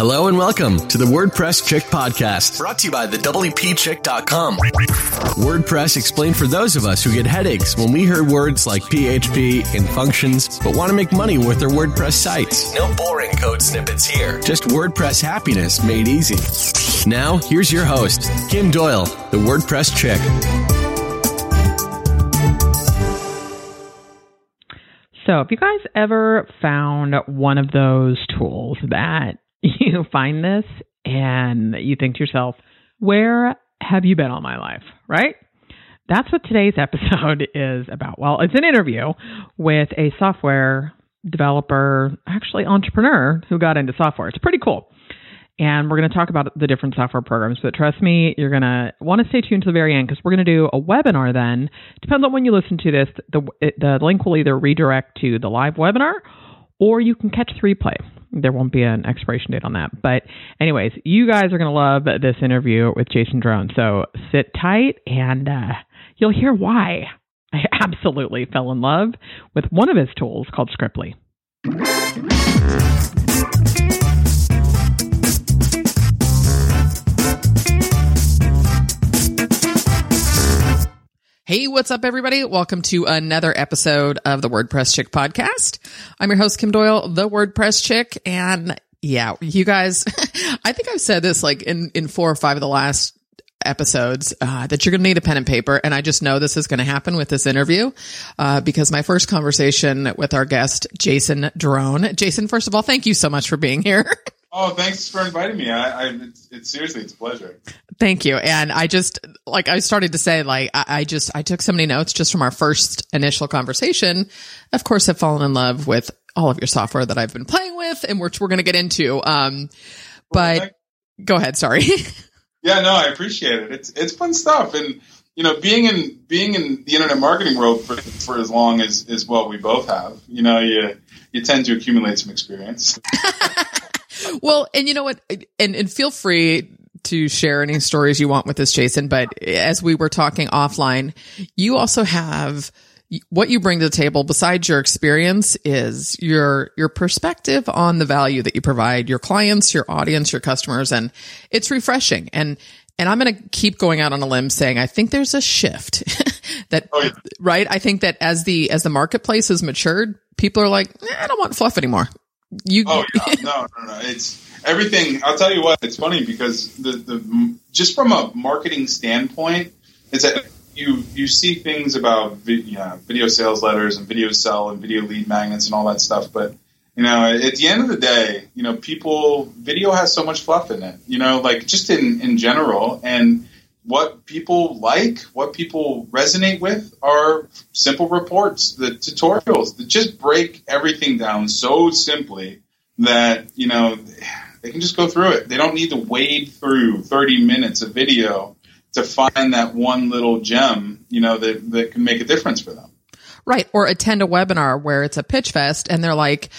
Hello and welcome to the WordPress Chick podcast, brought to you by the WPChick.com. WordPress explained for those of us who get headaches when we hear words like PHP and functions, but want to make money with their WordPress sites. No boring code snippets here, just WordPress happiness made easy. Now, here's your host, Kim Doyle, the WordPress Chick. So, if you guys ever found one of those tools that you find this and you think to yourself, where have you been all my life? Right? That's what today's episode is about. Well, it's an interview with a software developer, actually entrepreneur who got into software. It's pretty cool. And we're going to talk about the different software programs. But trust me, you're going to want to stay tuned to the very end because we're going to do a webinar then. Depends on when you listen to this. The, the link will either redirect to the live webinar or you can catch the replay. There won't be an expiration date on that. But, anyways, you guys are going to love this interview with Jason Drohn. So sit tight and uh, you'll hear why I absolutely fell in love with one of his tools called Scriptly. Hey, what's up, everybody? Welcome to another episode of the WordPress Chick podcast. I'm your host, Kim Doyle, the WordPress Chick. And yeah, you guys, I think I've said this like in, in four or five of the last episodes uh, that you're going to need a pen and paper and i just know this is going to happen with this interview uh, because my first conversation with our guest jason drohn jason first of all thank you so much for being here Oh, thanks for inviting me. I, I it's, it's, seriously, it's a pleasure. Thank you. And I just like I started to say like I, I, just I took so many notes just from our first initial conversation. Of course, I've fallen in love with all of your software that I've been playing with, and which we're going to get into. Um, but well, go ahead. Sorry. yeah, no, I appreciate it. It's it's fun stuff, and you know, being in being in the internet marketing world for for as long as as well we both have, you know, you you tend to accumulate some experience. well, and you know what? And, and feel free to share any stories you want with this, Jason. But as we were talking offline, you also have what you bring to the table besides your experience is your your perspective on the value that you provide your clients, your audience, your customers, and it's refreshing. And and I'm going to keep going out on a limb saying I think there's a shift that oh, yeah. right. I think that as the as the marketplace has matured, people are like, eh, I don't want fluff anymore. You oh yeah, no, no, no. It's everything. I'll tell you what. It's funny because the the just from a marketing standpoint, it's that you you see things about vi- video sales letters and video sell and video lead magnets and all that stuff, but you know, at the end of the day, you know, people video has so much fluff in it. You know, like just in in general and what people like, what people resonate with are simple reports, the tutorials that just break everything down so simply that, you know, they can just go through it. They don't need to wade through 30 minutes of video to find that one little gem, you know, that, that can make a difference for them. Right. Or attend a webinar where it's a pitch fest and they're like,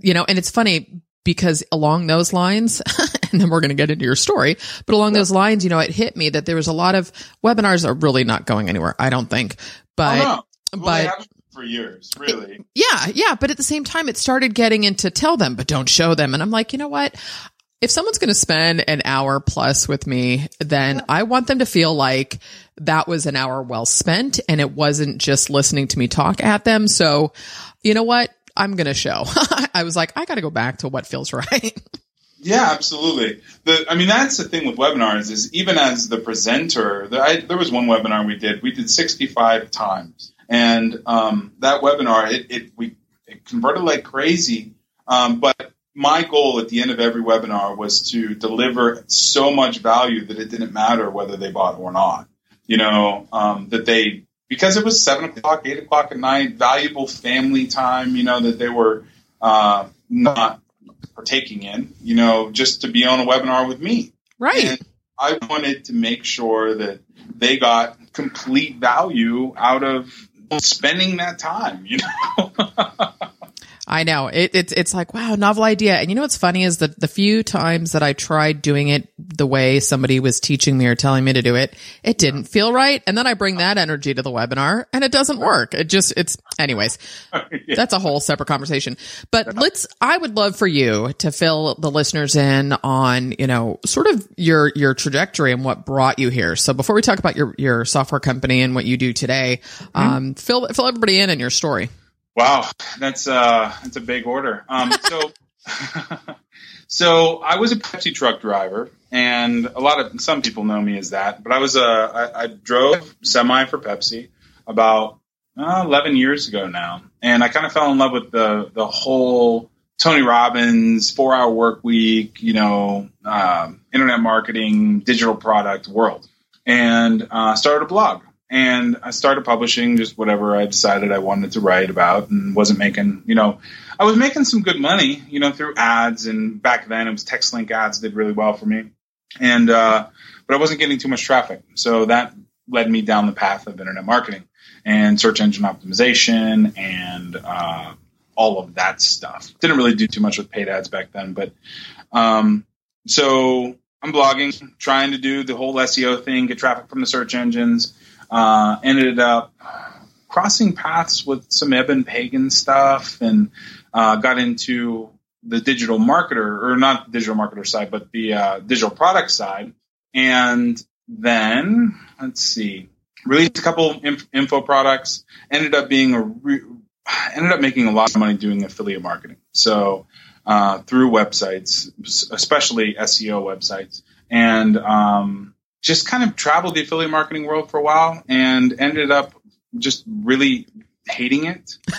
you know, and it's funny because along those lines, and then we're going to get into your story, but along those lines, you know, it hit me that there was a lot of webinars are really not going anywhere. I don't think, but, oh, no. well, but for years, really. It, yeah. Yeah. But at the same time, it started getting into tell them, but don't show them. And I'm like, you know what? If someone's going to spend an hour plus with me, then I want them to feel like that was an hour well spent and it wasn't just listening to me talk at them. So, you know what? I'm going to show. I was like, I got to go back to what feels right. Yeah, absolutely. The, I mean, that's the thing with webinars is even as the presenter, the, I, there was one webinar we did. We did 65 times, and um, that webinar it, it we it converted like crazy. Um, but my goal at the end of every webinar was to deliver so much value that it didn't matter whether they bought or not. You know, um, that they because it was seven o'clock, eight o'clock at night, valuable family time, you know, that they were uh, not partaking in, you know, just to be on a webinar with me. Right. And I wanted to make sure that they got complete value out of spending that time, you know. I know it, it's it's like wow, novel idea. And you know what's funny is that the few times that I tried doing it the way somebody was teaching me or telling me to do it, it didn't feel right. And then I bring that energy to the webinar and it doesn't work. It just, it's, anyways, that's a whole separate conversation. But let's, I would love for you to fill the listeners in on, you know, sort of your, your trajectory and what brought you here. So before we talk about your, your software company and what you do today, um, fill, fill everybody in in your story. Wow, that's uh that's a big order. Um, so so I was a Pepsi truck driver, and a lot of some people know me as that. But I was a I, I drove semi for Pepsi about uh, eleven years ago now, and I kind of fell in love with the the whole Tony Robbins four hour work week, you know, um, internet marketing, digital product world, and uh, started a blog and I started publishing just whatever I decided I wanted to write about and wasn't making, you know, I was making some good money, you know, through ads and back then it was text link ads did really well for me. And, uh, but I wasn't getting too much traffic. So that led me down the path of internet marketing and search engine optimization and, uh, all of that stuff. Didn't really do too much with paid ads back then, but, um, so I'm blogging, trying to do the whole SEO thing, get traffic from the search engines uh, ended up crossing paths with some Eben Pagan stuff and uh, got into the digital marketer, or not digital marketer side, but the uh, digital product side. And then, let's see, released a couple inf- info products, ended up being a re- ended up making a lot of money doing affiliate marketing. So uh, through websites, especially SEO websites, and um, just kind of traveled the affiliate marketing world for a while and ended up just really hating it.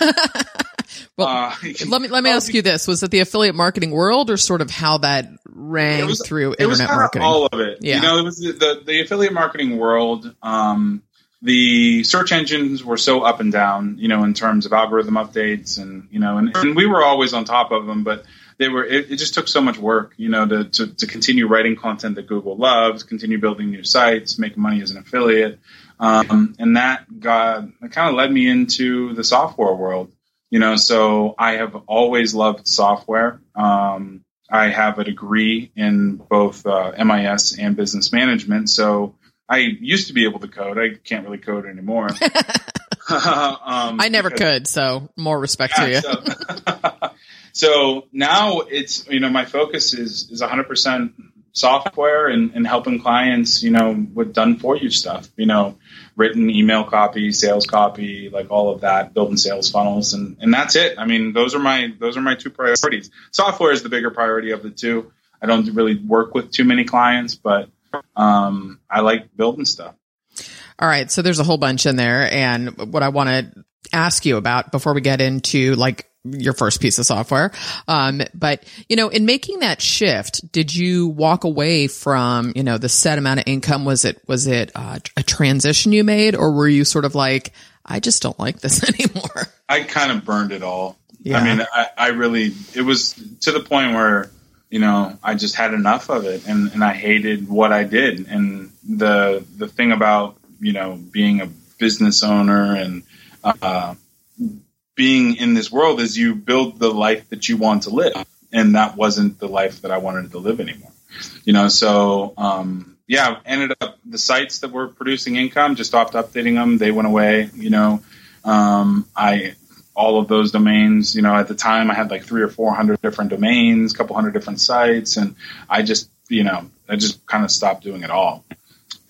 well, uh, let me let me ask you this: Was it the affiliate marketing world, or sort of how that rang was, through internet marketing? all of it. Yeah. You know, it was the, the, the affiliate marketing world. Um, the search engines were so up and down, you know, in terms of algorithm updates, and you know, and, and we were always on top of them, but they were it, it, just took so much work you know to, to, to continue writing content that google loves continue building new sites make money as an affiliate. Um, and that got that kind of led me into the software world you know so i have always loved software. Um, i have a degree in both uh, mis and business management so i used to be able to code. I can't really code anymore. Um, i never because, could so more respect yeah, to you. so, so now it's you know my focus is is 100% software and, and helping clients you know with done for you stuff you know written email copy sales copy like all of that building sales funnels and and that's it. I mean those are my those are my two priorities. Software is the bigger priority of the two. I don't really work with too many clients but um, i like building stuff. All right. So there's a whole bunch in there. And what i want to ask you about before we get into like your first piece of software. Um, but you know, in making that shift, did you walk away from, you know, the set amount of income? Was it, was it uh, a transition you made or were you sort of like, I just don't like this anymore? I kind of burned it all. Yeah. I mean, I, I really, it was to the point where, you know, I just had enough of it and, and I hated what I did. And the, the thing about, you know, being a business owner and, uh, being in this world is you build the life that you want to live. And that wasn't the life that I wanted to live anymore. You know, so, um, yeah, ended up the sites that were producing income just stopped updating them. They went away, you know. Um, I, all of those domains, you know, at the time I had like three or 400 different domains, a couple hundred different sites. And I just, you know, I just kind of stopped doing it all.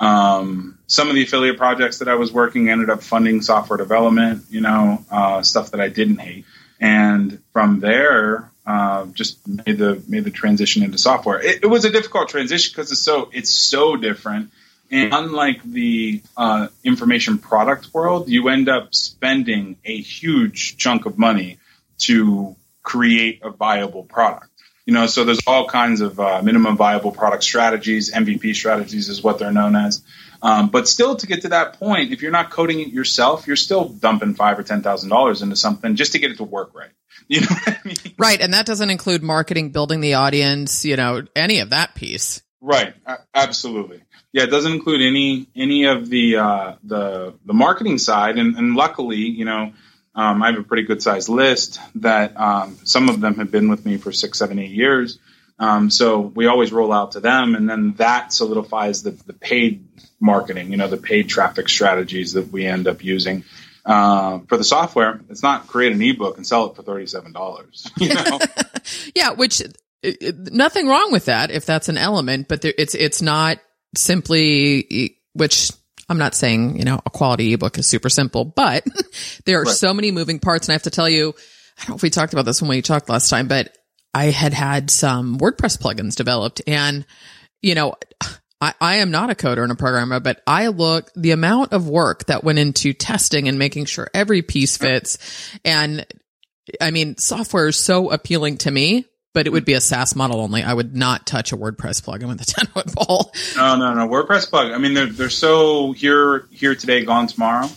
Um, some of the affiliate projects that I was working ended up funding software development, you know, uh, stuff that I didn't hate. And from there, uh, just made the made the transition into software. It, it was a difficult transition because it's so it's so different. And unlike the uh, information product world, you end up spending a huge chunk of money to create a viable product. You know, so there's all kinds of uh, minimum viable product strategies, MVP strategies is what they're known as. Um, but still, to get to that point, if you're not coding it yourself, you're still dumping five or ten thousand dollars into something just to get it to work right. You know what I mean? Right, and that doesn't include marketing, building the audience, you know, any of that piece. Right, absolutely. Yeah, it doesn't include any any of the uh, the the marketing side, and, and luckily, you know, um, I have a pretty good sized list that um, some of them have been with me for six, seven, eight years. Um, so we always roll out to them, and then that solidifies the, the paid marketing, you know, the paid traffic strategies that we end up using. Uh, for the software, it's not create an ebook and sell it for thirty-seven dollars. You know? yeah, which nothing wrong with that if that's an element, but there, it's it's not simply which I'm not saying you know a quality ebook is super simple, but there are right. so many moving parts, and I have to tell you, I don't know if we talked about this when we talked last time, but I had had some WordPress plugins developed, and you know I, I am not a coder and a programmer, but I look the amount of work that went into testing and making sure every piece fits. And I mean, software is so appealing to me, but it would be a SaaS model only. I would not touch a WordPress plugin with a 10 foot pole. No, no, no. WordPress plug. I mean, they're, they're so here, here today, gone tomorrow.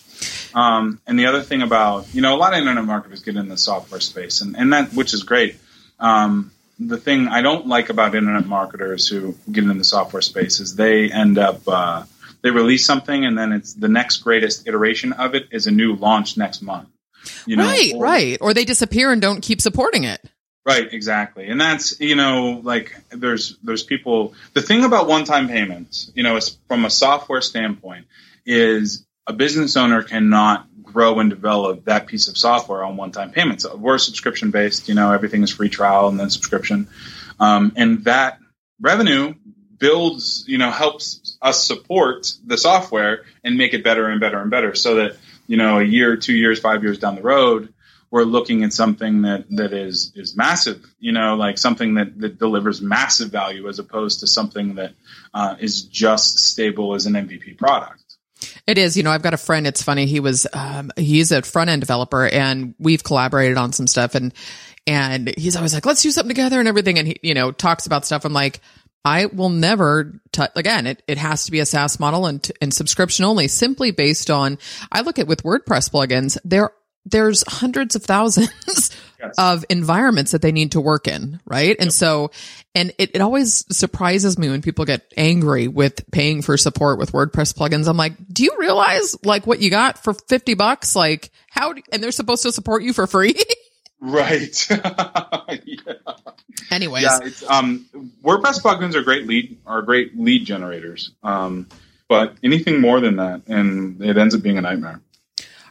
Um, and the other thing about, you know, a lot of internet marketers get in the software space and, and that, which is great. Um, the thing I don't like about internet marketers who get in the software space is they end up uh, they release something and then it's the next greatest iteration of it is a new launch next month. You know, right, or, right, or they disappear and don't keep supporting it. Right, exactly, and that's you know like there's there's people. The thing about one time payments, you know, from a software standpoint, is a business owner cannot grow and develop that piece of software on one-time payments. We're subscription based, you know, everything is free trial and then subscription, um, and that revenue builds, you know, helps us support the software and make it better and better and better, so that you know, a year, two years, five years down the road, we're looking at something that that is is massive, you know, like something that that delivers massive value as opposed to something that uh, is just stable as an MVP product. It is. You know, I've got a friend. It's funny. He was, um, he's a front end developer and we've collaborated on some stuff and, and he's always like, let's do something together and everything. And he, you know, talks about stuff. I'm like, I will never touch, again, it, it has to be a SaaS model and, and subscription only simply based on, I look at with WordPress plugins, there, there's hundreds of thousands yes. of environments that they need to work in. Right. And so and it, it always surprises me when people get angry with paying for support with WordPress plugins. I'm like, do you realize like what you got for 50 bucks? Like how, do, and they're supposed to support you for free? right. yeah. Anyways. Yeah, um, WordPress plugins are great lead, are great lead generators. Um, but anything more than that, and it ends up being a nightmare.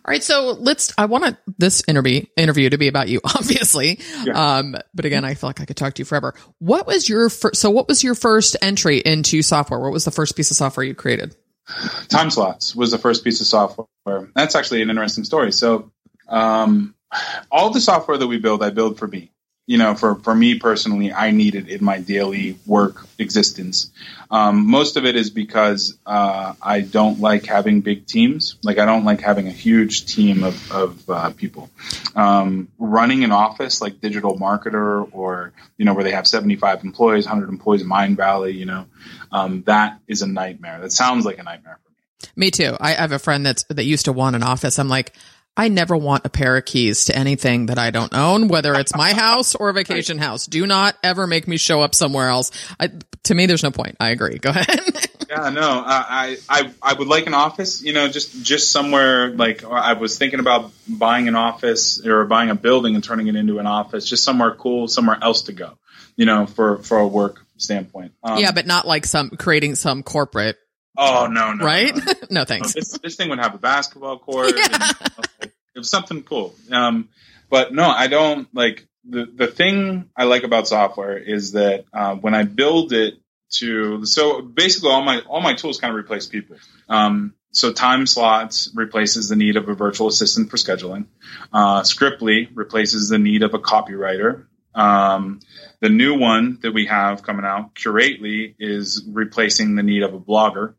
All right, so let's. I want this interview interview to be about you, obviously. Yeah. Um, but again, I feel like I could talk to you forever. What was your first? So, what was your first entry into software? What was the first piece of software you created? Time slots was the first piece of software. That's actually an interesting story. So, um, all the software that we build, I build for me you know, for, for me personally, I need it in my daily work existence. Um, most of it is because uh, I don't like having big teams. Like, I don't like having a huge team of, of uh, people. Um, running an office like Digital Marketer or, you know, where they have 75 employees, 100 employees in Mind Valley, you know, um, that is a nightmare. That sounds like a nightmare for me. Me too. I have a friend that's that used to want an office. I'm like, I never want a pair of keys to anything that I don't own, whether it's my house or a vacation house. Do not ever make me show up somewhere else. I, to me, there's no point. I agree. Go ahead. yeah, no, I, I, I would like an office, you know, just, just somewhere like I was thinking about buying an office or buying a building and turning it into an office, just somewhere cool, somewhere else to go, you know, for, for a work standpoint. Um, yeah, but not like some creating some corporate Oh no, no, right? No, no thanks. No, this, this, thing would have a basketball court. Yeah. And, it was something cool. Um, but no, I don't like the the thing I like about software is that uh, when I build it to so basically all my all my tools kind of replace people. Um, so time slots replaces the need of a virtual assistant for scheduling. Uh, Scriptly replaces the need of a copywriter. Um, the new one that we have coming out, Curately, is replacing the need of a blogger.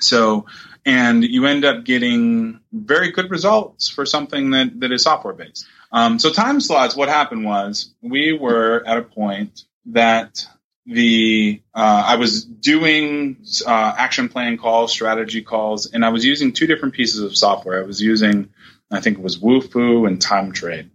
So, and you end up getting very good results for something that, that is software based. Um, so time slots, what happened was we were at a point that the uh, I was doing uh, action plan calls, strategy calls, and I was using two different pieces of software. I was using, I think it was Wufoo and Time Trade.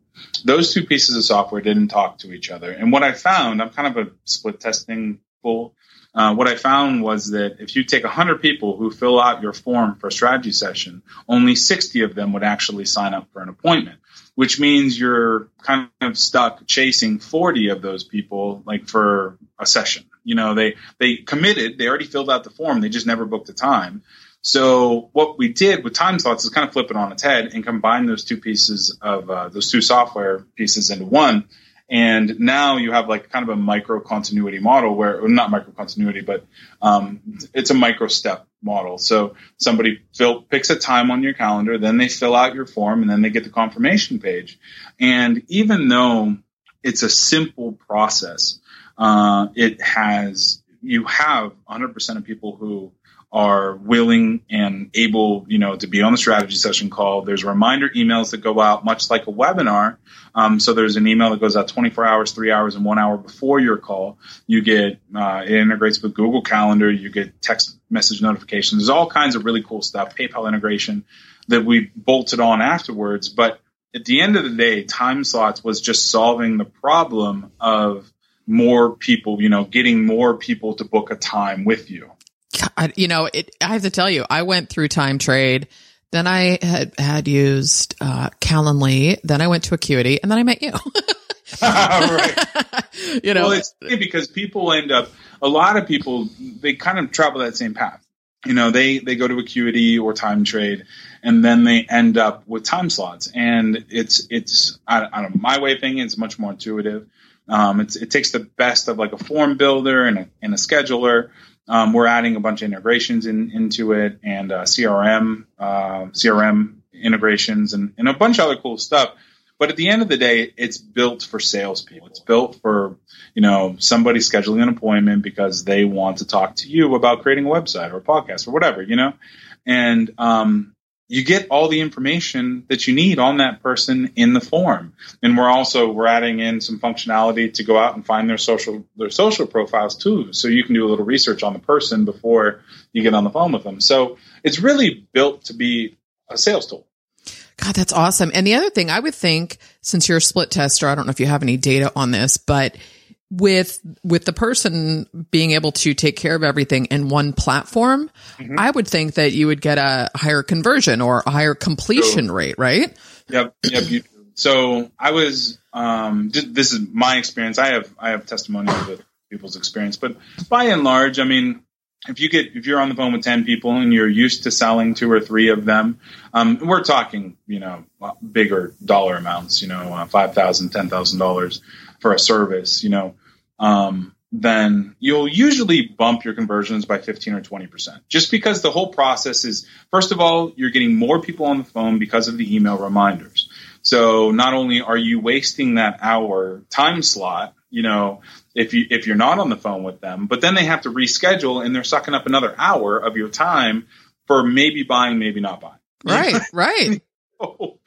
Those two pieces of software didn't talk to each other. And what I found, I'm kind of a split testing fool. Uh, what I found was that if you take 100 people who fill out your form for a strategy session, only 60 of them would actually sign up for an appointment, which means you're kind of stuck chasing 40 of those people like for a session. You know, they they committed, they already filled out the form, they just never booked the time. So what we did with time slots is kind of flip it on its head and combine those two pieces of uh, those two software pieces into one and now you have like kind of a micro continuity model where, not micro continuity, but um, it's a micro step model. So somebody fill, picks a time on your calendar, then they fill out your form, and then they get the confirmation page. And even though it's a simple process, uh, it has you have 100% of people who are willing and able, you know, to be on the strategy session call. There's reminder emails that go out, much like a webinar. Um, so there's an email that goes out 24 hours, three hours, and one hour before your call. You get uh, it integrates with Google Calendar. You get text message notifications. There's all kinds of really cool stuff. PayPal integration that we bolted on afterwards, but at the end of the day, time slots was just solving the problem of more people, you know, getting more people to book a time with you. God, you know, it, I have to tell you, I went through Time Trade. Then I had had used uh, Calendly. Then I went to Acuity, and then I met you. right. you know, well, it's because people end up. A lot of people they kind of travel that same path. You know, they they go to Acuity or Time Trade, and then they end up with time slots. And it's it's I, I don't know. My way of thinking is much more intuitive. Um, it takes the best of like a form builder and a, and a scheduler um, we're adding a bunch of integrations in, into it and uh, CRM, uh, CRM integrations and, and a bunch of other cool stuff. But at the end of the day, it's built for salespeople. It's built for, you know, somebody scheduling an appointment because they want to talk to you about creating a website or a podcast or whatever, you know? And um, you get all the information that you need on that person in the form. And we're also we're adding in some functionality to go out and find their social their social profiles too, so you can do a little research on the person before you get on the phone with them. So it's really built to be a sales tool. God, that's awesome. And the other thing I would think, since you're a split tester, I don't know if you have any data on this, but with with the person being able to take care of everything in one platform, mm-hmm. I would think that you would get a higher conversion or a higher completion so, rate, right? Yep, yep. You, so I was. Um, this is my experience. I have I have testimonials with people's experience, but by and large, I mean, if you get if you're on the phone with 10 people and you're used to selling two or three of them um, we're talking you know bigger dollar amounts you know uh, $5000 $10000 for a service, you know, um, then you'll usually bump your conversions by 15 or 20%. Just because the whole process is, first of all, you're getting more people on the phone because of the email reminders. So not only are you wasting that hour time slot, you know, if you if you're not on the phone with them, but then they have to reschedule and they're sucking up another hour of your time for maybe buying, maybe not buying. Right, right. so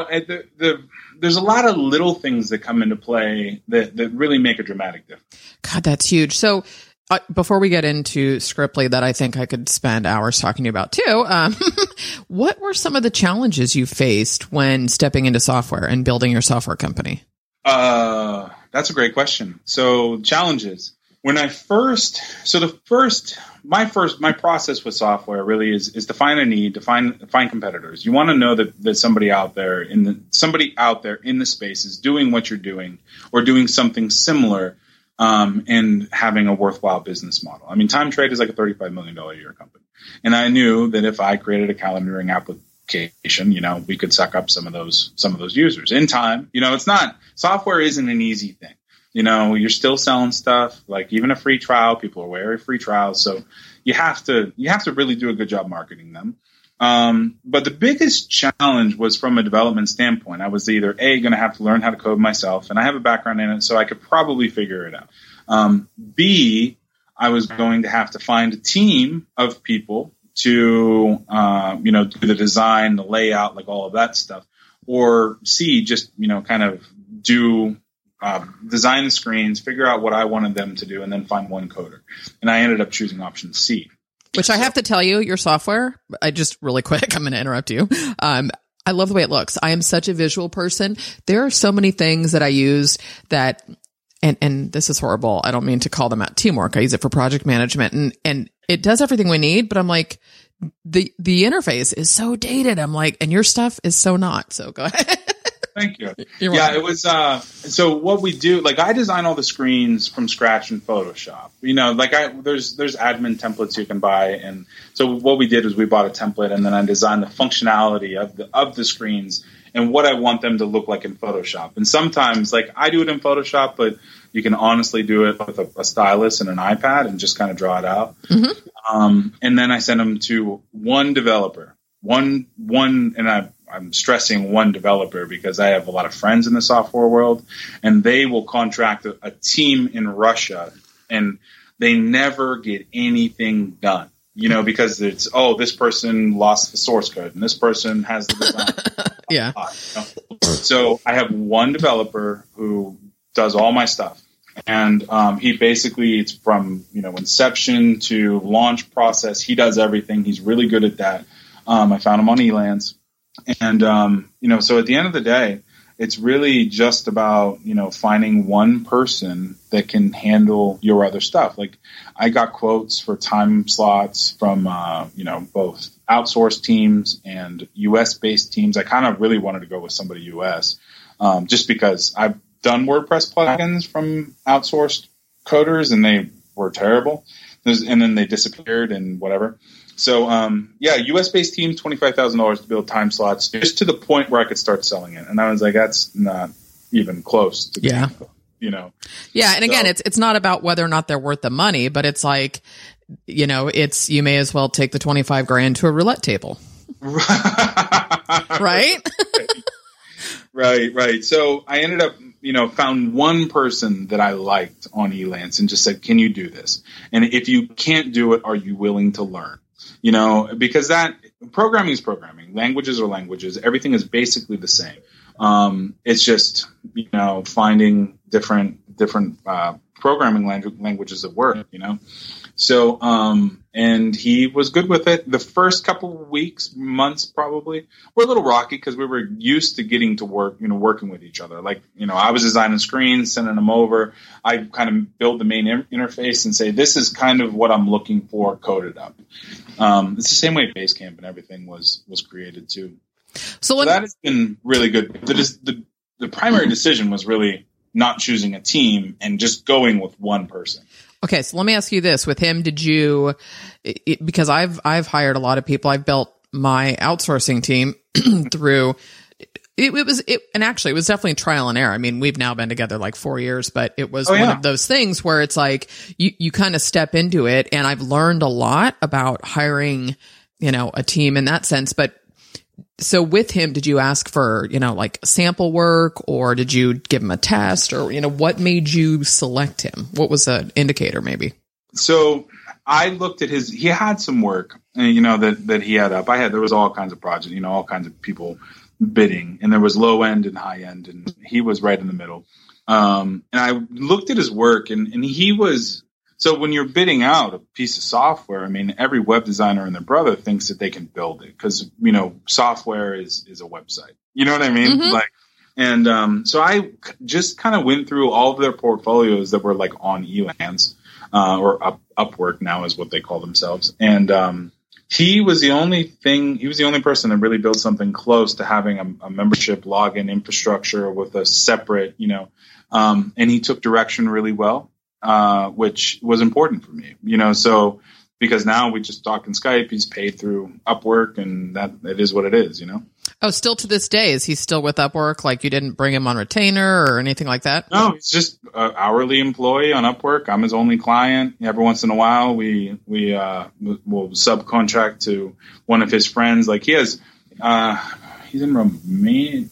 uh, the the there's a lot of little things that come into play that, that really make a dramatic difference. God, that's huge. So uh, before we get into Scriptly, that I think I could spend hours talking to you about too, um, what were some of the challenges you faced when stepping into software and building your software company? Uh, that's a great question. So challenges when I first, so the first, my first, my process with software really is is to find a need, to find find competitors. You want to know that there's somebody out there in the somebody out there in the space is doing what you're doing or doing something similar, um, and having a worthwhile business model. I mean, Time Trade is like a thirty-five million dollar a year company, and I knew that if I created a calendaring application, you know, we could suck up some of those some of those users in time. You know, it's not software isn't an easy thing you know, you're still selling stuff, like even a free trial. People are wary of free trials, so you have to you have to really do a good job marketing them. Um, but the biggest challenge was from a development standpoint. I was either a going to have to learn how to code myself, and I have a background in it, so I could probably figure it out. Um, B, I was going to have to find a team of people to uh, you know do the design, the layout, like all of that stuff. Or C, just you know kind of do um, design the screens, figure out what I wanted them to do, and then find one coder. And I ended up choosing option C. Which I have to tell you, your software, I just really quick, I'm going to interrupt you. Um, I love the way it looks. I am such a visual person. There are so many things that I use that and and this is horrible. I don't mean to call them out teamwork. I use it for project management, and and it does everything we need. But I'm like, the the interface is so dated. I'm like, and your stuff is so not. So go ahead. Thank you. You're yeah, it was. Uh, so what we do, like, I design all the screens from scratch in Photoshop. You know, like I there's there's admin templates you can buy, and so what we did was we bought a template, and then I designed the functionality of the of the screens and what I want them to look like in Photoshop. And sometimes, like, I do it in Photoshop, but you can honestly do it with a, a stylus and an iPad and just kind of draw it out. Mm-hmm. Um, and then I send them to one developer, one one, and I I'm stressing one developer because I have a lot of friends in the software world, and they will contract a, a team in Russia, and they never get anything done. You know, because it's oh, this person lost the source code, and this person has the design. yeah. So I have one developer who does all my stuff, and um, he basically it's from you know inception to launch process. He does everything. He's really good at that. Um, I found him on Elance and, um, you know, so at the end of the day, it's really just about, you know, finding one person that can handle your other stuff. Like I got quotes for time slots from, uh, you know, both outsourced teams and US based teams. I kind of really wanted to go with somebody US, um, just because I've done WordPress plugins from outsourced coders and they were terrible. and then they disappeared and whatever. So um, yeah, US based team, twenty five thousand dollars to build time slots, just to the point where I could start selling it. And I was like, that's not even close to yeah. Being, you know. Yeah, and so, again, it's it's not about whether or not they're worth the money, but it's like, you know, it's you may as well take the twenty five grand to a roulette table. right? right, right. So I ended up, you know, found one person that I liked on Elance and just said, "Can you do this?" And if you can't do it, are you willing to learn? You know, because that programming is programming, languages are languages, everything is basically the same. Um, it's just you know finding different different uh, programming langu- languages that work, you know. So, um, and he was good with it. The first couple of weeks, months probably, were a little rocky because we were used to getting to work, you know, working with each other. Like, you know, I was designing screens, sending them over. I kind of build the main in- interface and say, this is kind of what I'm looking for coded up. Um, it's the same way Basecamp and everything was, was created too. So, so that has been really good. The, the, the primary decision was really not choosing a team and just going with one person. Okay, so let me ask you this: with him, did you? It, because I've I've hired a lot of people. I've built my outsourcing team through. It, it, was it, and actually, it was definitely trial and error. I mean, we've now been together like four years, but it was oh, one of those things where it's like you you kind of step into it, and I've learned a lot about hiring, you know, a team in that sense. But so with him, did you ask for, you know, like sample work or did you give him a test or, you know, what made you select him? What was an indicator maybe? So I looked at his, he had some work, you know, that, that he had up. I had, there was all kinds of projects, you know, all kinds of people bidding and there was low end and high end and he was right in the middle. Um, and I looked at his work and, and he was, so when you're bidding out a piece of software, I mean, every web designer and their brother thinks that they can build it because you know software is is a website. You know what I mean? Mm-hmm. Like, and um, so I just kind of went through all of their portfolios that were like on Elance uh, or up, Upwork now is what they call themselves, and um, he was the only thing. He was the only person that really built something close to having a, a membership login infrastructure with a separate, you know. Um, and he took direction really well. Uh, which was important for me. You know, so because now we just talk in Skype. He's paid through Upwork, and that it is what it is. You know. Oh, still to this day, is he still with Upwork? Like you didn't bring him on retainer or anything like that? No, he's just an hourly employee on Upwork. I'm his only client. Every once in a while, we we uh, will subcontract to one of his friends. Like he has, uh, he's in Romania.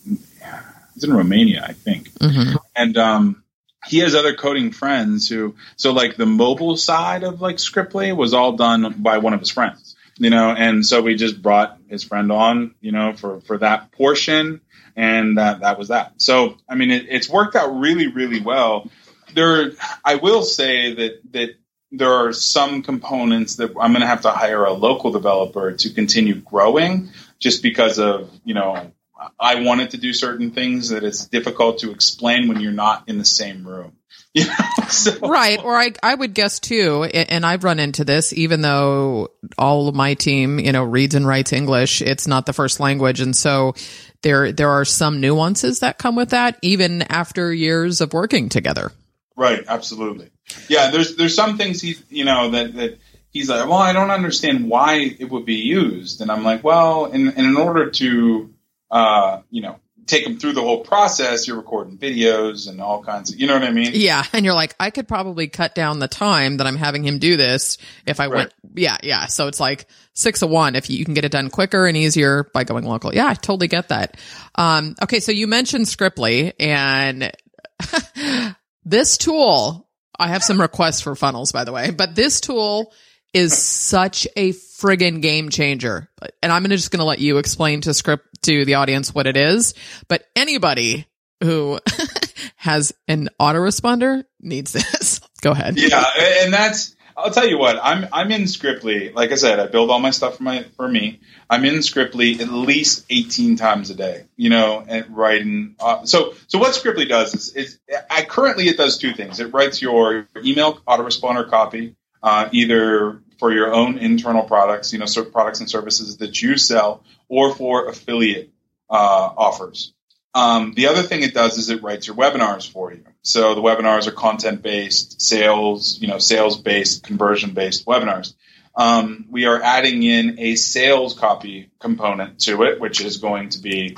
He's in Romania, I think, mm-hmm. and um, he has other coding friends who so like the mobile side of like Scriptly was all done by one of his friends you know and so we just brought his friend on you know for for that portion and that that was that. So i mean it, it's worked out really really well. There i will say that that there are some components that i'm going to have to hire a local developer to continue growing just because of you know I wanted to do certain things that it's difficult to explain when you're not in the same room. You know? so, right. Or I, I would guess too, and I've run into this, even though all of my team, you know, reads and writes English, it's not the first language. And so there, there are some nuances that come with that, even after years of working together. Right. Absolutely. Yeah. There's, there's some things he, you know, that, that, he's like, well, I don't understand why it would be used. And I'm like, well, in, in order to, uh, you know, take them through the whole process, you're recording videos and all kinds of, you know what I mean? Yeah. And you're like, I could probably cut down the time that I'm having him do this if I right. went. Yeah. Yeah. So it's like six of one. If you can get it done quicker and easier by going local. Yeah. I totally get that. Um, okay. So you mentioned Scriptly and this tool, I have some requests for funnels, by the way, but this tool is such a friggin' game changer. And I'm just going to let you explain to script to the audience what it is. But anybody who has an autoresponder needs this. Go ahead. Yeah, and that's I'll tell you what, I'm I'm in Scriptly. Like I said, I build all my stuff for my for me. I'm in Scriptly at least 18 times a day. You know, and writing. Uh, so so what Scriptly does is, is I currently it does two things. It writes your email autoresponder copy uh, either for your own internal products, you know, products and services that you sell, or for affiliate uh, offers. Um, the other thing it does is it writes your webinars for you. So the webinars are content based, sales, you know, sales based, conversion based webinars. Um, we are adding in a sales copy component to it, which is going to be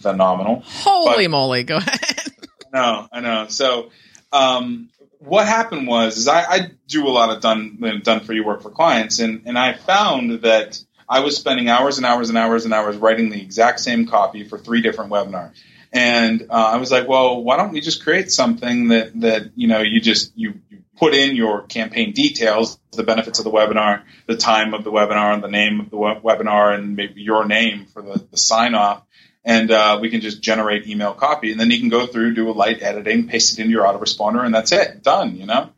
phenomenal. Holy but, moly! Go ahead. I know, I know. So um, what happened was is I, I, do a lot of done done for you work for clients, and and I found that I was spending hours and hours and hours and hours writing the exact same copy for three different webinars. And uh, I was like, well, why don't we just create something that that you know you just you, you put in your campaign details, the benefits of the webinar, the time of the webinar, and the name of the webinar, and maybe your name for the, the sign off, and uh, we can just generate email copy, and then you can go through, do a light editing, paste it into your autoresponder, and that's it, done. You know.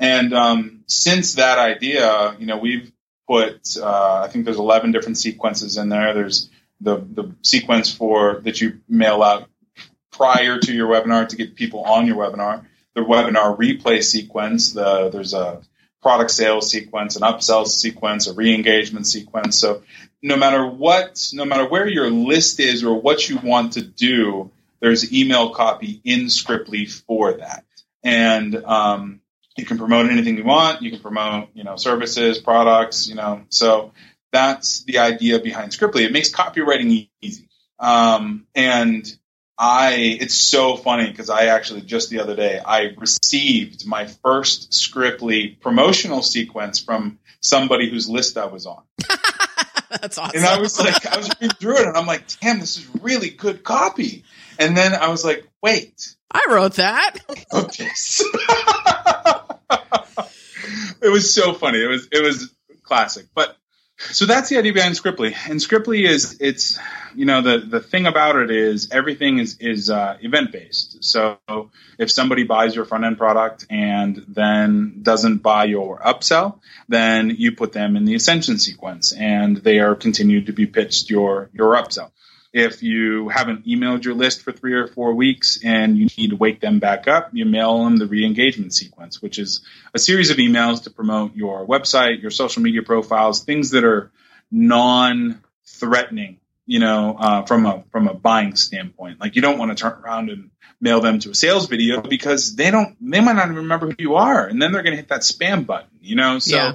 And um, since that idea, you know, we've put uh, I think there's 11 different sequences in there. There's the the sequence for that you mail out prior to your webinar to get people on your webinar. The webinar replay sequence. The there's a product sales sequence, an upsell sequence, a re-engagement sequence. So no matter what, no matter where your list is or what you want to do, there's email copy in Scriptly for that. And um, you can promote anything you want. You can promote, you know, services, products, you know. So that's the idea behind Scriptly. It makes copywriting easy. Um, and I, it's so funny because I actually just the other day I received my first Scriptly promotional sequence from somebody whose list I was on. That's awesome. And I was like, I was reading through it and I'm like, damn, this is really good copy. And then I was like, wait. I wrote that. Okay. it was so funny. It was, it was classic. But so that's the idea behind Scriptly. And Scriptly is, it's, you know, the, the thing about it is everything is, is uh, event based. So if somebody buys your front end product and then doesn't buy your upsell, then you put them in the ascension sequence and they are continued to be pitched your, your upsell. If you haven't emailed your list for three or four weeks and you need to wake them back up, you mail them the re-engagement sequence, which is a series of emails to promote your website, your social media profiles, things that are non-threatening you know, uh, from a from a buying standpoint. Like you don't want to turn around and mail them to a sales video because they don't they might not even remember who you are, and then they're going to hit that spam button. You know, so yeah.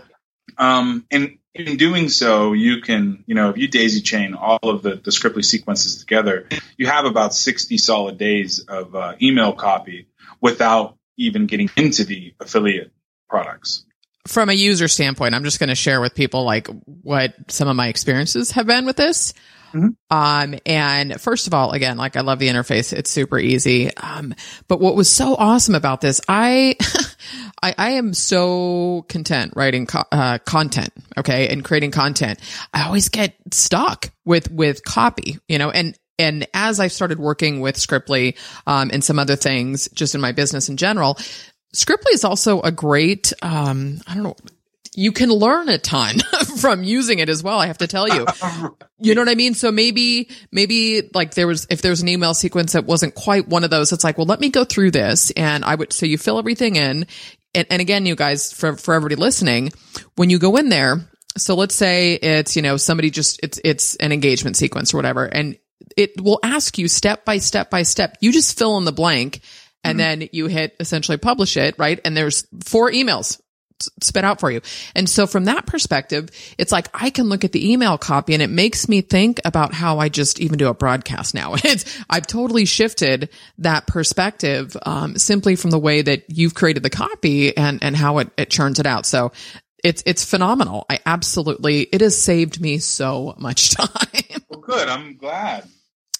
um, and in doing so, you can you know if you daisy chain all of the the Scriptly sequences together, you have about sixty solid days of uh, email copy without even getting into the affiliate products from a user standpoint, I'm just going to share with people like what some of my experiences have been with this. Mm-hmm. Um, and first of all, again, like I love the interface. It's super easy. Um, but what was so awesome about this, I, I, I, am so content writing co- uh, content, okay, and creating content. I always get stuck with with copy, you know, and and as I started working with Scriptly um, and some other things, just in my business in general, Scriptly is also a great, um, I don't know, you can learn a ton from using it as well. I have to tell you, you know what I mean? So maybe, maybe like there was, if there was an email sequence that wasn't quite one of those, it's like, well, let me go through this and I would, so you fill everything in. And, and again, you guys, for, for everybody listening, when you go in there, so let's say it's, you know, somebody just, it's, it's an engagement sequence or whatever. And it will ask you step by step by step. You just fill in the blank and mm-hmm. then you hit essentially publish it, right? And there's four emails spit out for you. And so from that perspective, it's like I can look at the email copy and it makes me think about how I just even do a broadcast now. It's, I've totally shifted that perspective, um, simply from the way that you've created the copy and, and how it, it churns it out. So it's, it's phenomenal. I absolutely, it has saved me so much time. Well, good. I'm glad.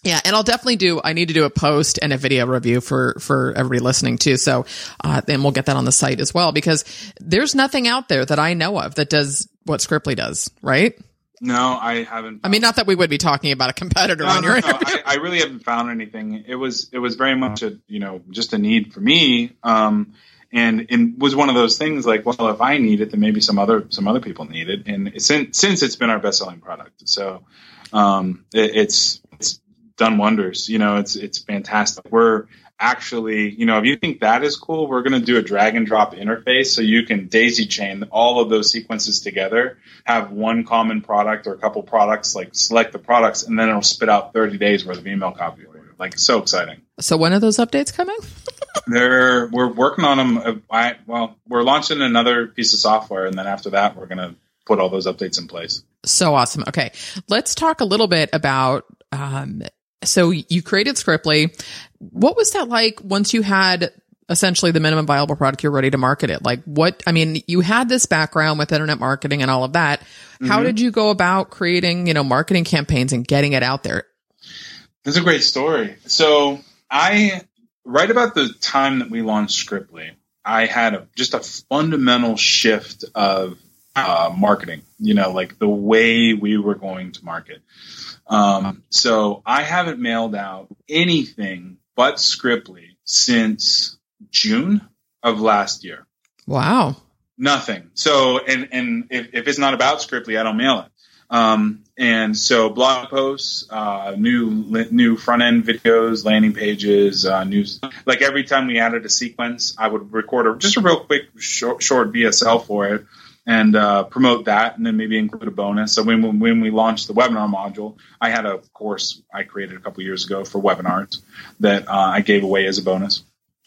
Yeah, and I'll definitely do. I need to do a post and a video review for for everybody listening too. So, uh, then we'll get that on the site as well because there's nothing out there that I know of that does what Scriptly does, right? No, I haven't. I mean, not that we would be talking about a competitor no, on your. No, no. I, I, really haven't found anything. It was it was very much a you know just a need for me, um, and it was one of those things like, well, if I need it, then maybe some other some other people need it, and since since it's been our best selling product, so um, it, it's done wonders. You know, it's it's fantastic. We're actually, you know, if you think that is cool, we're going to do a drag and drop interface so you can daisy chain all of those sequences together, have one common product or a couple products, like select the products, and then it'll spit out 30 days worth of email copy. Like so exciting. So when are those updates coming? They're we're working on them. Uh, I, well, we're launching another piece of software, and then after that, we're going to put all those updates in place. So awesome. Okay, let's talk a little bit about um, so you created Scriptly. What was that like once you had essentially the minimum viable product you're ready to market it? Like what, I mean, you had this background with internet marketing and all of that. Mm-hmm. How did you go about creating, you know, marketing campaigns and getting it out there? That's a great story. So I, right about the time that we launched Scriptly, I had a, just a fundamental shift of uh, marketing, you know, like the way we were going to market. Um, so I haven't mailed out anything but Scriptly since June of last year. Wow. Nothing. So, and, and if, if it's not about Scriptly, I don't mail it. Um, and so blog posts, uh, new, new front end videos, landing pages, uh, news, like every time we added a sequence, I would record a, just a real quick short, short VSL for it and uh, promote that, and then maybe include a bonus. So when when we launched the webinar module, I had a course I created a couple years ago for webinars that uh, I gave away as a bonus,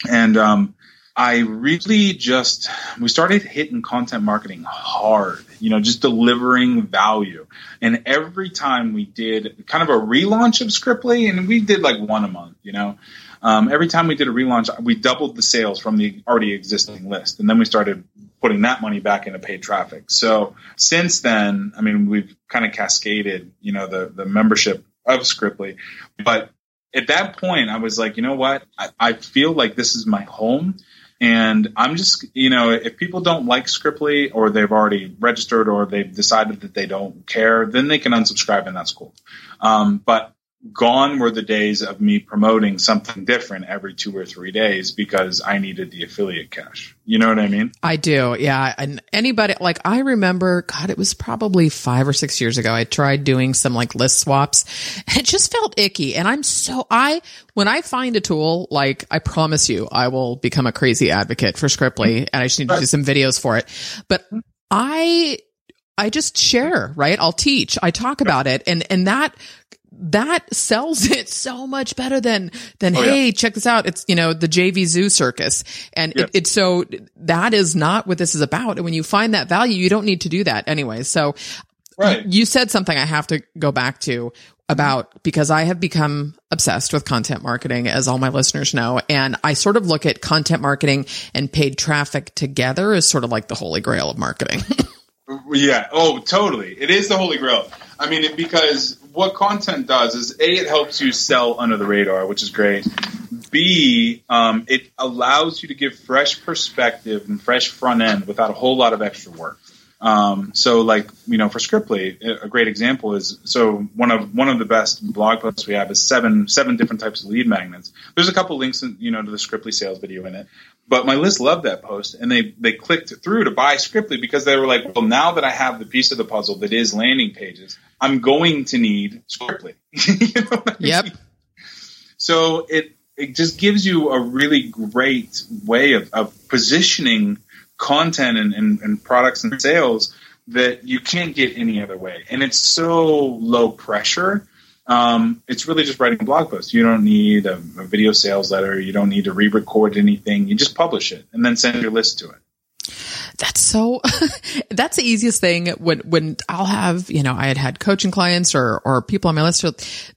and um, I really just we started hitting content marketing hard, you know, just delivering value. And every time we did kind of a relaunch of Scriptly, and we did like one a month, you know. Um, every time we did a relaunch, we doubled the sales from the already existing list, and then we started putting that money back into paid traffic. So since then, I mean, we've kind of cascaded, you know, the the membership of Scriptly, but at that point, I was like, you know what? I, I feel like this is my home. And I'm just, you know, if people don't like Scriptly or they've already registered or they've decided that they don't care, then they can unsubscribe and that's cool. Um, but gone were the days of me promoting something different every two or three days because I needed the affiliate cash. You know what I mean? I do. Yeah. And anybody, like, I remember, God, it was probably five or six years ago. I tried doing some like list swaps. It just felt icky. And I'm so, I, when I find a tool, like, I promise you, I will become a crazy advocate for Scriptly and I just need to do some videos for it. But I, I just share, right? I'll teach. I talk about it and, and that that sells it so much better than than oh, hey yeah. check this out. It's you know the JVZoo circus. And yeah. it, it's so that is not what this is about. And when you find that value you don't need to do that anyway. So right. you said something i have to go back to about because i have become obsessed with content marketing as all my listeners know. And i sort of look at content marketing and paid traffic together as sort of like the holy grail of marketing. Yeah. Oh totally. It is the holy grail. I mean, because what content does is a it helps you sell under the radar, which is great. B um, it allows you to give fresh perspective and fresh front end without a whole lot of extra work. Um, so, like you know, for Scriptly, a great example is so one of one of the best blog posts we have is seven seven different types of lead magnets. There's a couple links, in, you know, to the Scriptly sales video in it, But my list loved that post, and they they clicked through to buy Scriptly because they were like, well, now that I have the piece of the puzzle that is landing pages, I'm going to need Scriptly. you know I yep. Mean? So it it just gives you a really great way of, of positioning content and, and, and products and sales that you can't get any other way. And it's so low pressure um, it's really just writing blog post. You don't need a, a video sales letter. You don't need to re-record anything. You just publish it and then send your list to it. That's so, that's the easiest thing when, when I'll have, you know, I had had coaching clients or, or people on my list,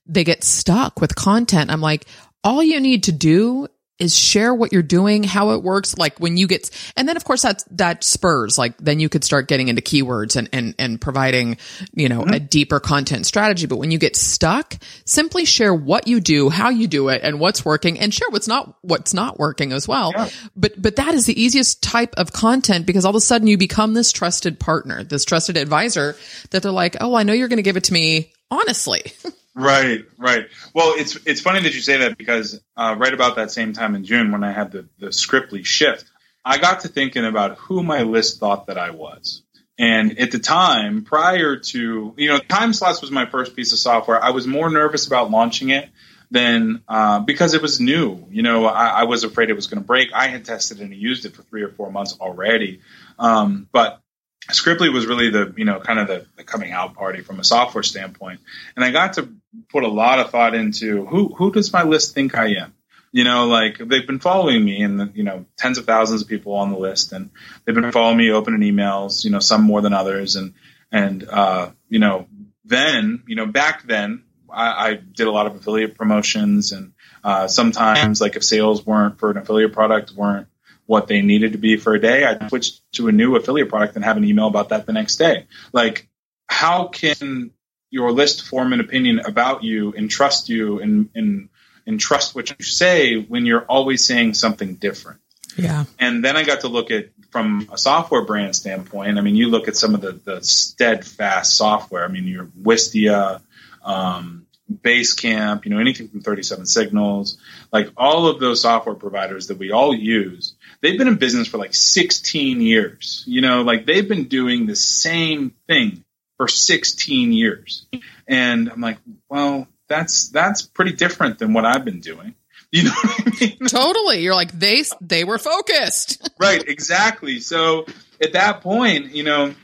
they get stuck with content. I'm like, all you need to do is share what you're doing, how it works. Like when you get, and then of course that, that spurs, like then you could start getting into keywords and, and, and providing, you know, mm-hmm. a deeper content strategy. But when you get stuck, simply share what you do, how you do it and what's working and share what's not, what's not working as well. Yeah. But, but that is the easiest type of content because all of a sudden you become this trusted partner, this trusted advisor that they're like, Oh, I know you're going to give it to me honestly. Right, right. Well, it's it's funny that you say that because uh, right about that same time in June when I had the the Scriptly shift, I got to thinking about who my list thought that I was. And at the time, prior to you know, time slots was my first piece of software. I was more nervous about launching it than uh, because it was new. You know, I, I was afraid it was going to break. I had tested and used it for three or four months already, um, but Scriptly was really the you know kind of the, the, coming out party from a software standpoint, and I got to put a lot of thought into who who does my list think I am. You know, like they've been following me, and you know, tens of thousands of people on the list, and they've been following me, opening emails. You know, some more than others, and and uh, you know, then you know, back then I, I did a lot of affiliate promotions, and uh, sometimes like if sales weren't for an affiliate product weren't what they needed to be for a day, I'd switch to a new affiliate product and have an email about that the next day. Like, how can your list form an opinion about you and trust you and, and, and trust what you say when you're always saying something different? Yeah. And then I got to look at from a software brand standpoint. I mean, you look at some of the, the steadfast software. I mean, your Wistia, um, Basecamp, you know, anything from 37 Signals, like all of those software providers that we all use, they've been in business for like 16 years. You know, like they've been doing the same thing for 16 years. And I'm like, well, that's that's pretty different than what I've been doing. You know what I mean? Totally. You're like they they were focused. right, exactly. So at that point, you know,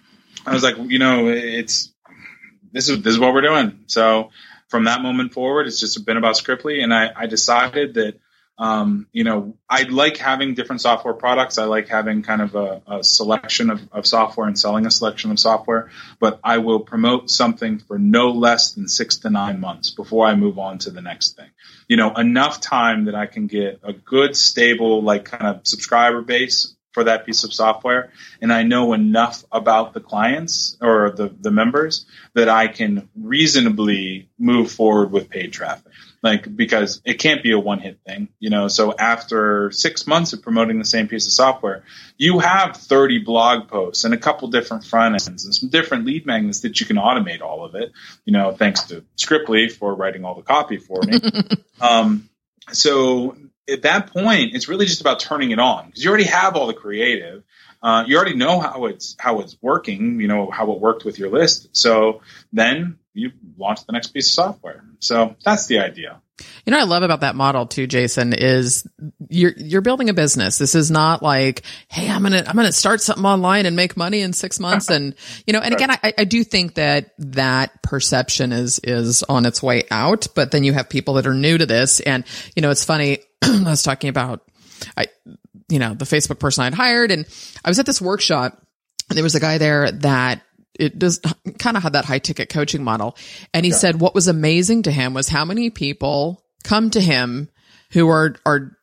I was like, you know, it's this is this is what we're doing. So from that moment forward, it's just been about Scriptly, and I, I decided that um, you know I like having different software products. I like having kind of a, a selection of, of, software and selling a selection of software, but I will promote something for no less than six to nine months before I move on to the next thing. You know, enough time that I can get a good, stable, like kind of subscriber base for that piece of software and I know enough about the clients or the, the members that I can reasonably move forward with paid traffic. Like, because it can't be a one hit thing, you know. So after six months of promoting the same piece of software, you have 30 blog posts and a couple different front ends and some different lead magnets that you can automate all of it, you know, thanks to Scriptly for writing all the copy for me. um, so at that point, it's really just about turning it on because you already have all the creative. Uh, you already know how it's how it's working. You know how it worked with your list. So then you launch the next piece of software. So that's the idea. You know, I love about that model too, Jason, is you're, you're building a business. This is not like, Hey, I'm going to, I'm going to start something online and make money in six months. And, you know, and again, I, I do think that that perception is, is on its way out, but then you have people that are new to this. And, you know, it's funny. I was talking about, I, you know, the Facebook person I'd hired and I was at this workshop and there was a guy there that it does kind of had that high ticket coaching model. And he yeah. said what was amazing to him was how many people come to him who are, are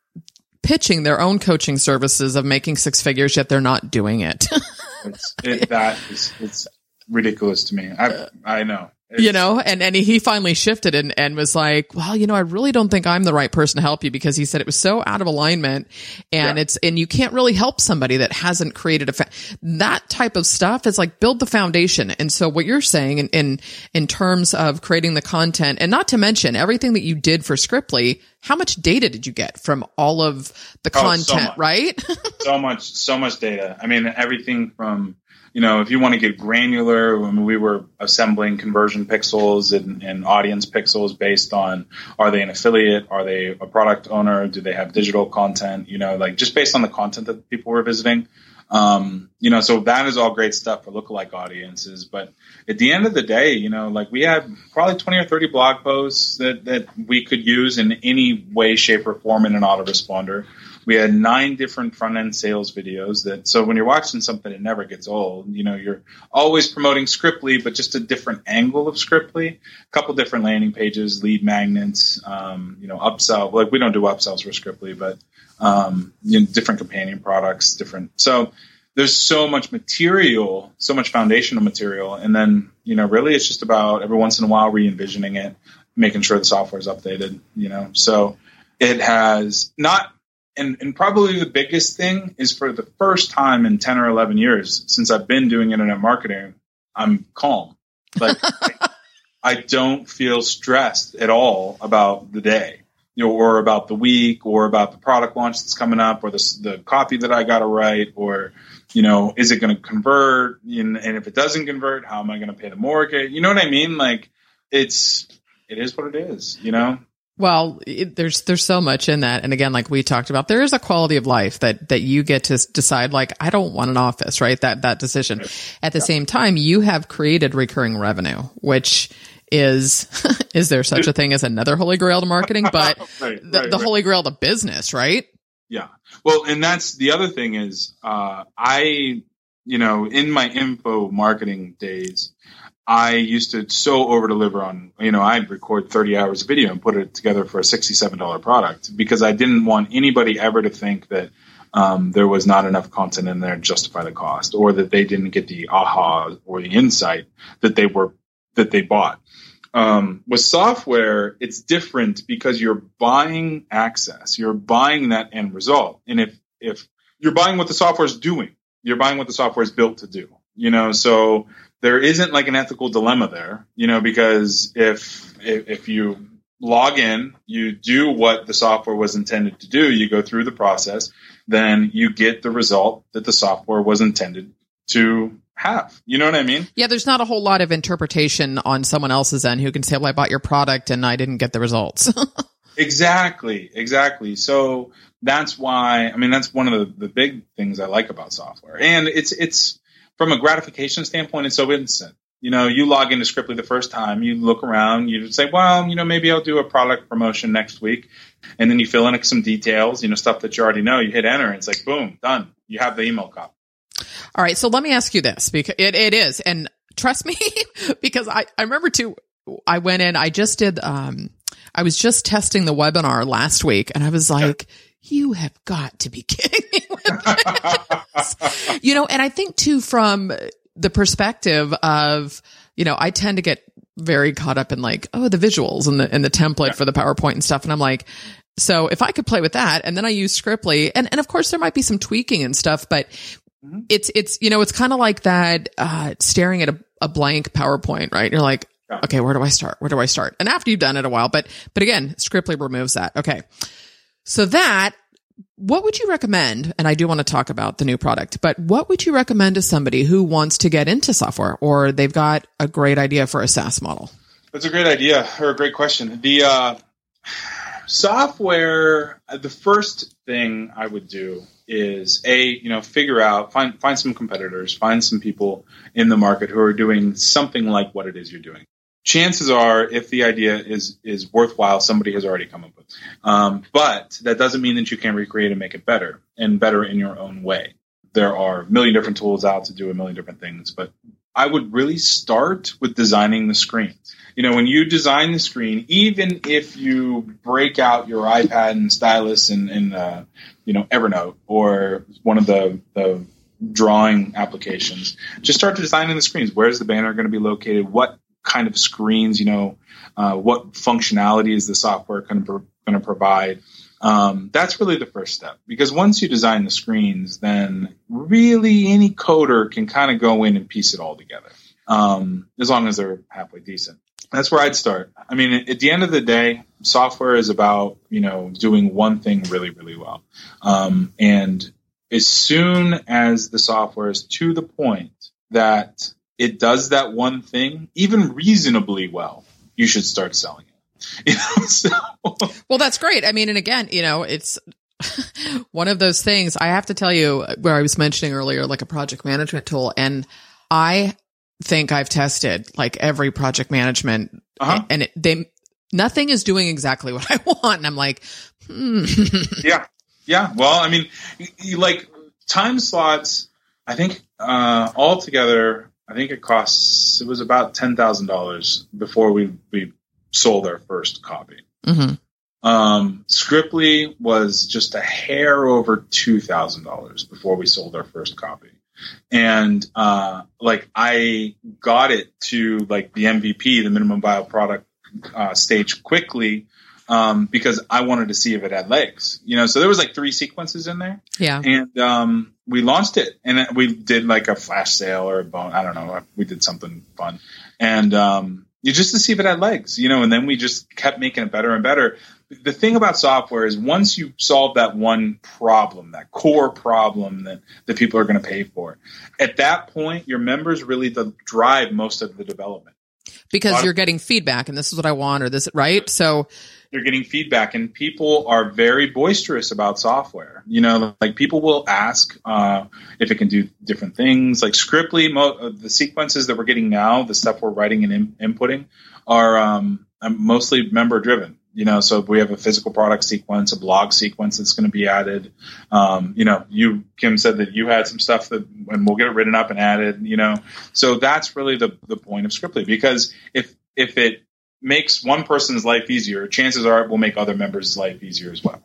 pitching their own coaching services of making six figures, yet they're not doing it. it's, it that is, it's ridiculous to me. I, I know. It's, you know, and, and he finally shifted and, and was like, well, you know, I really don't think I'm the right person to help you because he said it was so out of alignment and yeah. it's, and you can't really help somebody that hasn't created a, fa- that type of stuff is like build the foundation. And so what you're saying in, in, in terms of creating the content and not to mention everything that you did for Scriptly how much data did you get from all of the Oh, content, much. right? so much, so much data. I mean, everything from you know, if you want to get granular, when we were assembling conversion pixels and, and audience pixels based on are they an affiliate, are they a product owner, do they have digital content, you know, like just based on the content that people were visiting. Um, you know, so that is all great stuff for lookalike audiences. But at the end of the day, you know, like we had probably 20 or 30 blog posts that, that we could use in any way, shape, or form in an autoresponder. We had nine different front end sales videos that, so when you're watching something, it never gets old. You know, you're always promoting Scriptly, but just a different angle of Scriptly. A couple different landing pages, lead magnets, um, you know, upsell. Like we don't do upsells for Scriptly, but um, you know, different companion products, different. So there's so much material, so much foundational material, and then you know, really, it's just about every once in a while re-envisioning it, making sure the software is updated. You know, so it has not. And, and probably the biggest thing is for the first time in 10 or 11 years since I've been doing internet marketing, I'm calm. Like I, don't feel stressed at all about the day you know, or about the week, or about the product launch that's coming up, or the the copy that I got to write, or you know, is it going to convert? And, and if it doesn't convert, how am I going to pay the mortgage? You know what I mean? Like, it's it is what it is. You know. Well, it, there's there's so much in that, and again, like we talked about, there is a quality of life that that you get to decide. Like, I don't want an office, right? That that decision. At the same time, you have created recurring revenue, which is is there such a thing as another holy grail to marketing? But Right, the, right, the holy grail to business, right? Yeah. Well, and that's the other thing is uh, I, you know, in my info marketing days, I used to so over deliver on, you know, I'd record 30 hours of video and put it together for a $67 product because I didn't want anybody ever to think that um, there was not enough content in there to justify the cost or that they didn't get the aha or the insight that they were, that they bought. Um, with software, it's different because you're buying access. You're buying that end result. And if, if you're buying what the software is doing, you're buying what the software is built to do, you know, so there isn't like an ethical dilemma there, you know, because if, if, if you log in, you do what the software was intended to do, you go through the process, then you get the result that the software was intended to have. You know what I mean? Yeah, there's not a whole lot of interpretation on someone else's end who can say, "Well, I bought your product and I didn't get the results." Exactly, exactly. So that's why I mean that's one of the, the big things I like about software. And it's it's from a gratification standpoint, it's so instant. You know, you log into Scriptly the first time, you look around, you say, well, you know, maybe I'll do a product promotion next week. And then you fill in some details, you know, stuff that you already know. You hit enter, and it's like, boom, done. You have the email copy. All right, so let me ask you this because it, it is, and trust me, because I, I remember too, I went in, I just did, um, I was just testing the webinar last week and I was like, you have got to be kidding me. you know, and I think too, from the perspective of, you know, I tend to get very caught up in like, oh, the visuals and the, and the template Yeah. for the PowerPoint and stuff. And I'm like, so if I could play with that and then I use Scriptly and, and of course there might be some tweaking and stuff, but Mhm. it's, it's, you know, it's kind of like that, uh, staring at a, a blank PowerPoint, right? You're like, Yeah. okay, where do I start? Where do I start? And after you've done it a while, but, but again, Scriptly removes that. Okay. So that, what would you recommend? And I do want to talk about the new product, but what would you recommend to somebody who wants to get into software or they've got a great idea for a SaaS model? That's a great idea or a great question. The uh, software, uh, the first thing I would do is a you know figure out find find some competitors, find some people in the market who are doing something like what it is you're doing. Chances are, if the idea is is worthwhile, somebody has already come up with. it. Um, but that doesn't mean that you can't recreate and make it better and better in your own way. There are a million different tools out to do a million different things, but I would really start with designing the screen. You know, when you design the screen, even if you break out your iPad and stylus and, and uh, you know Evernote or one of the, the drawing applications, just start designing the screens. Where's the banner going to be located? What kind of screens? You know, uh, what functionality is the software going to going to provide? Um, that's really the first step because once you design the screens, then really any coder can kind of go in and piece it all together. Um, as long as they're halfway decent. That's where I'd start. I mean, at the end of the day, software is about you know doing one thing really really well, um, and as soon as the software is to the point that it does that one thing even reasonably well, you should start selling it. You know, so. Well, that's great. I mean, and again, you know, it's one of those things I have to tell you where I was mentioning earlier, like a project management tool. And I think I've tested like every project management Uh-huh. and it, they, nothing is doing exactly what I want. And I'm like, hmm. yeah yeah well i mean like time slots i think uh altogether i think it costs it was about $10000 before we we sold our first copy Mhm. um scriptly was just a hair over $2000 before we sold our first copy and uh like i got it to like the mvp the minimum viable product uh, stage quickly um, because I wanted to see if it had legs. You know, so there was like three sequences in there, yeah. and um, we launched it, and we did like a flash sale or a bone. I don't know. We did something fun, and um, you just to see if it had legs. You know, and then we just kept making it better and better. The thing about software is once you solve that one problem, that core problem that, that people are going to pay for, at that point, your members really drive most of the development. Because you're getting feedback and this is what I want or this, right? So you're getting feedback and people are very boisterous about software. You know like people will ask uh, if it can do different things. Like scriptly mo- uh, the sequences that we're getting now the stuff we're writing and in- inputting are um, um, mostly member driven you know so we have a physical product sequence a blog sequence that's going to be added um, you know you kim said that you had some stuff that and we'll get it written up and added you know. So that's really the, the point of scriptly because if if it makes one person's life easier, chances are it will make other members' life easier as well.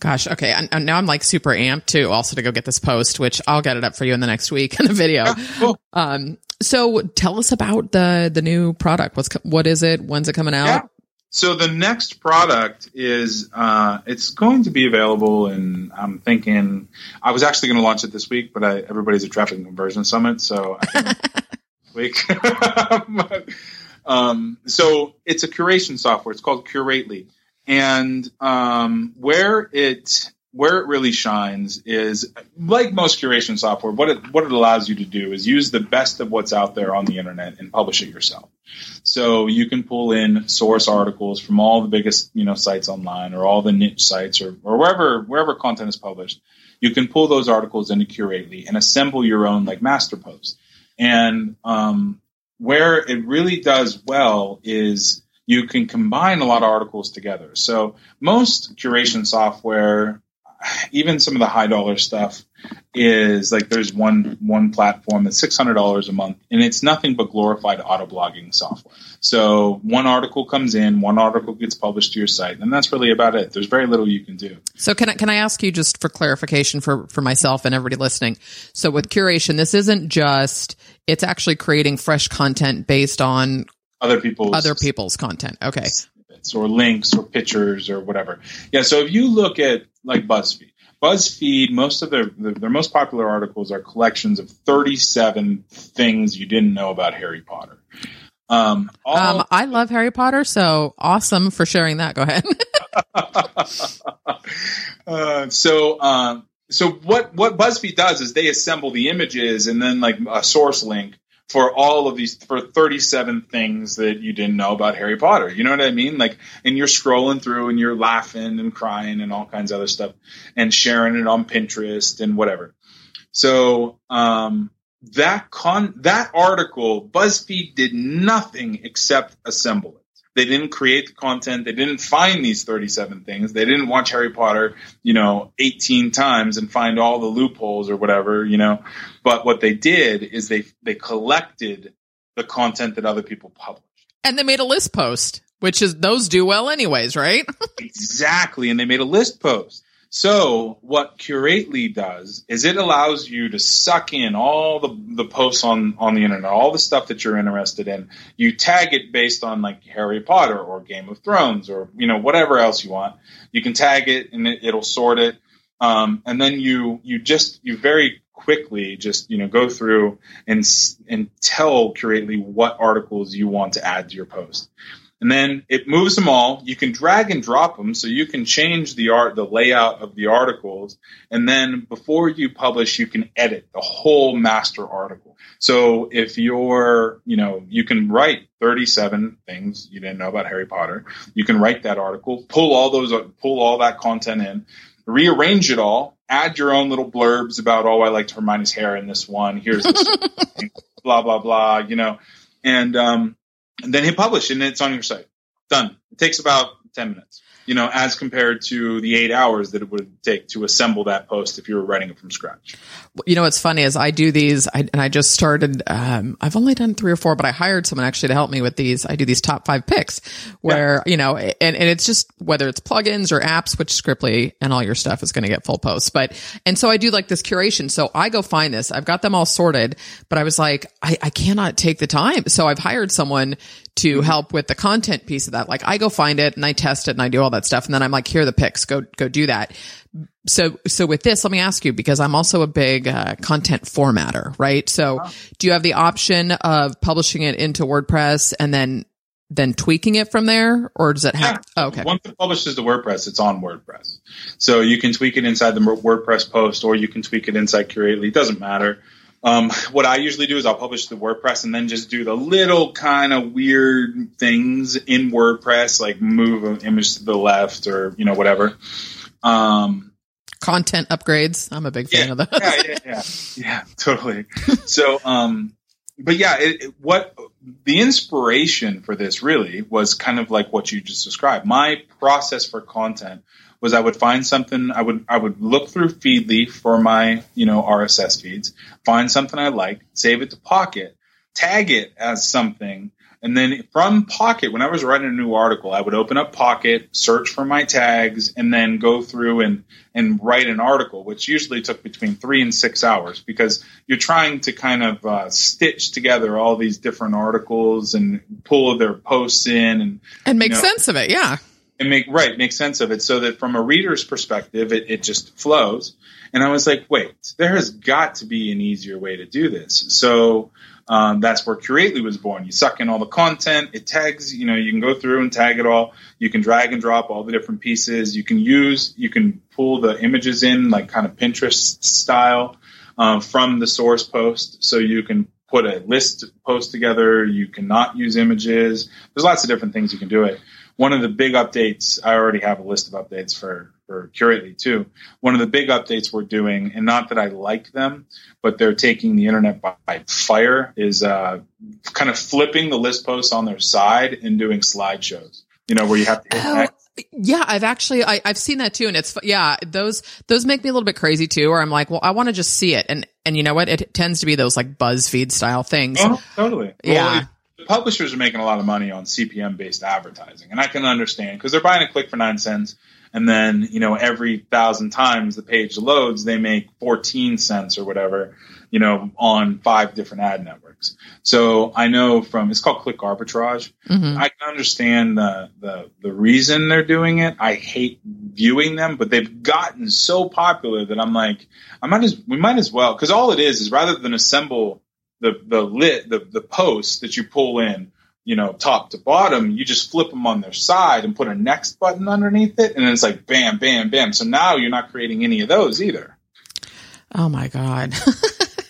Gosh, okay. And, now I'm like super amped too, also to go get this post, which I'll get it up for you in the next week in the video. cool. Um, so tell us about the the new product. What's what is it? When's it coming out? Yeah. So the next product is uh, it's going to be available, and I'm thinking I was actually going to launch it this week, but I, everybody's at Traffic Conversion Summit, so I think week. Um, so it's a curation software. It's called Curately, and um, where it where it really shines is like most curation software. What it what it allows you to do is use the best of what's out there on the internet and publish it yourself. So you can pull in source articles from all the biggest you know sites online or all the niche sites or, or wherever wherever content is published. You can pull those articles into Curately and assemble your own like master post. And um, where it really does well is you can combine a lot of articles together. So most curation software, even some of the high dollar stuff, is like there's one one platform that's six hundred dollars a month, and it's nothing but glorified auto blogging software. So one article comes in, one article gets published to your site, and that's really about it. There's very little you can do. So can I can I ask you just for clarification for for myself and everybody listening? So with curation, this isn't just it's actually creating fresh content based on Other people's other people's content. Okay. or links or pictures or whatever. Yeah, so if you look at like BuzzFeed, BuzzFeed, most of their their most popular articles are collections of 37 things you didn't know about Harry Potter. Um, all, Um, I love Harry Potter, so awesome for sharing that. Go ahead. uh, so um, so what what BuzzFeed does is they assemble the images and then like a source link for all of these for 37 things that you didn't know about Harry Potter. You know what I mean? Like and you're scrolling through and you're laughing and crying and all kinds of other stuff and sharing it on Pinterest and whatever. So um that con that article BuzzFeed did nothing except assemble it. They didn't create the content. They didn't find these 37 things. They didn't watch Harry Potter, you know, 18 times and find all the loopholes or whatever, you know. But what they did is they they collected the content that other people published. and they made a list post, which is those do well anyways, right? Exactly, and they made a list post. So what Curately does is it allows you to suck in all the, the posts on, on the internet, all the stuff that you're interested in. You tag it based on like Harry Potter or Game of Thrones or you know whatever else you want. You can tag it and it, it'll sort it, um, and then you you just you very quickly just you know go through and and tell Curately what articles you want to add to your post. And then it moves them all. You can drag and drop them, so you can change the art, the layout of the articles, and then before you publish, you can edit the whole master article. So if you're, you know, you can write 37 things you didn't know about Harry Potter. You can write that article, pull all those, pull all that content in, rearrange it all, add your own little blurbs about, oh, I liked Hermione's hair in this one. Here's this, blah blah blah. You know, and um, and then hit publish, and it's on your site. Done. It takes about 10 minutes you know, as compared to the eight hours that it would take to assemble that post if you were writing it from scratch. You know, what's funny is I do these, I, and I just started, um, I've only done three or four, but I hired someone actually to help me with these. I do these top five picks where, yeah. you know, and, and it's just whether it's plugins or apps, which Scriptly and all your stuff is going to get full posts. But, and so I do like this curation. So I go find this. I've got them all sorted, but I was like, I, I cannot take the time. So I've hired someone to mm-hmm. help with the content piece of that. Like I go find it and I test it and I do all that stuff. And then I'm like, here are the picks. Go, go do that. So, so with this, let me ask you, because I'm also a big uh, content formatter, right? So wow. do you have the option of publishing it into WordPress and then, then tweaking it from there? Or does it have, yeah. oh, okay. Once it publishes to WordPress, it's on WordPress. So you can tweak it inside the WordPress post or you can tweak it inside Curately. It doesn't matter. Um, what I usually do is I'll publish the WordPress and then just do the little kind of weird things in WordPress, like move an image to the left or you know whatever. Um, Content upgrades. I'm a big fan yeah, of that. yeah, yeah, yeah, yeah, totally. so, um, but yeah, it, it, what the inspiration for this really was kind of like what you just described. My process for content was I would find something I would I would look through Feedly for my you know RSS feeds, find something I like, save it to Pocket, tag it as something, and then from Pocket, when I was writing a new article, I would open up Pocket, search for my tags, and then go through and and write an article, which usually took between three and six hours because you're trying to kind of uh, stitch together all these different articles and pull their posts in and and make you know, sense of it. Yeah and make right make sense of it so that from a reader's perspective it, it just flows. And i was like wait there has got to be an easier way to do this. So um, that's where curately was born. You suck in all the content it tags you know you can go through and tag it all. You can drag and drop all the different pieces. You can use you can pull the images in like kind of pinterest style uh, from the source post. So you can put a list post together. You cannot use images. There's lots of different things you can do it one of the big updates, I already have a list of updates for, for Curately too. One of the big updates we're doing, and not that I like them, but they're taking the internet by, fire, is uh, kind of flipping the list posts on their side and doing slideshows. You know, where you have to hit oh. Yeah, I've actually I, have seen that too, and it's yeah those those make me a little bit crazy too. Where I'm like, well, I want to just see it, and and you know what? It tends to be those like BuzzFeed style things. Oh, totally. Yeah. Well, publishers are making a lot of money on CPM based advertising, and I can understand because they're buying a click for nine cents, and then you know every thousand times the page loads, they make fourteen cents or whatever, you know, on five different ad networks. So I know from it's called click arbitrage. Mm-hmm. I can understand the, the the reason they're doing it. I hate viewing them, but they've gotten so popular that I'm like, I might as we might as well because all it is is rather than assemble the the lit the the posts that you pull in, you know, top to bottom, you just flip them on their side and put a next button underneath it, and it's like bam, bam, bam. So now you're not creating any of those either. Oh my god.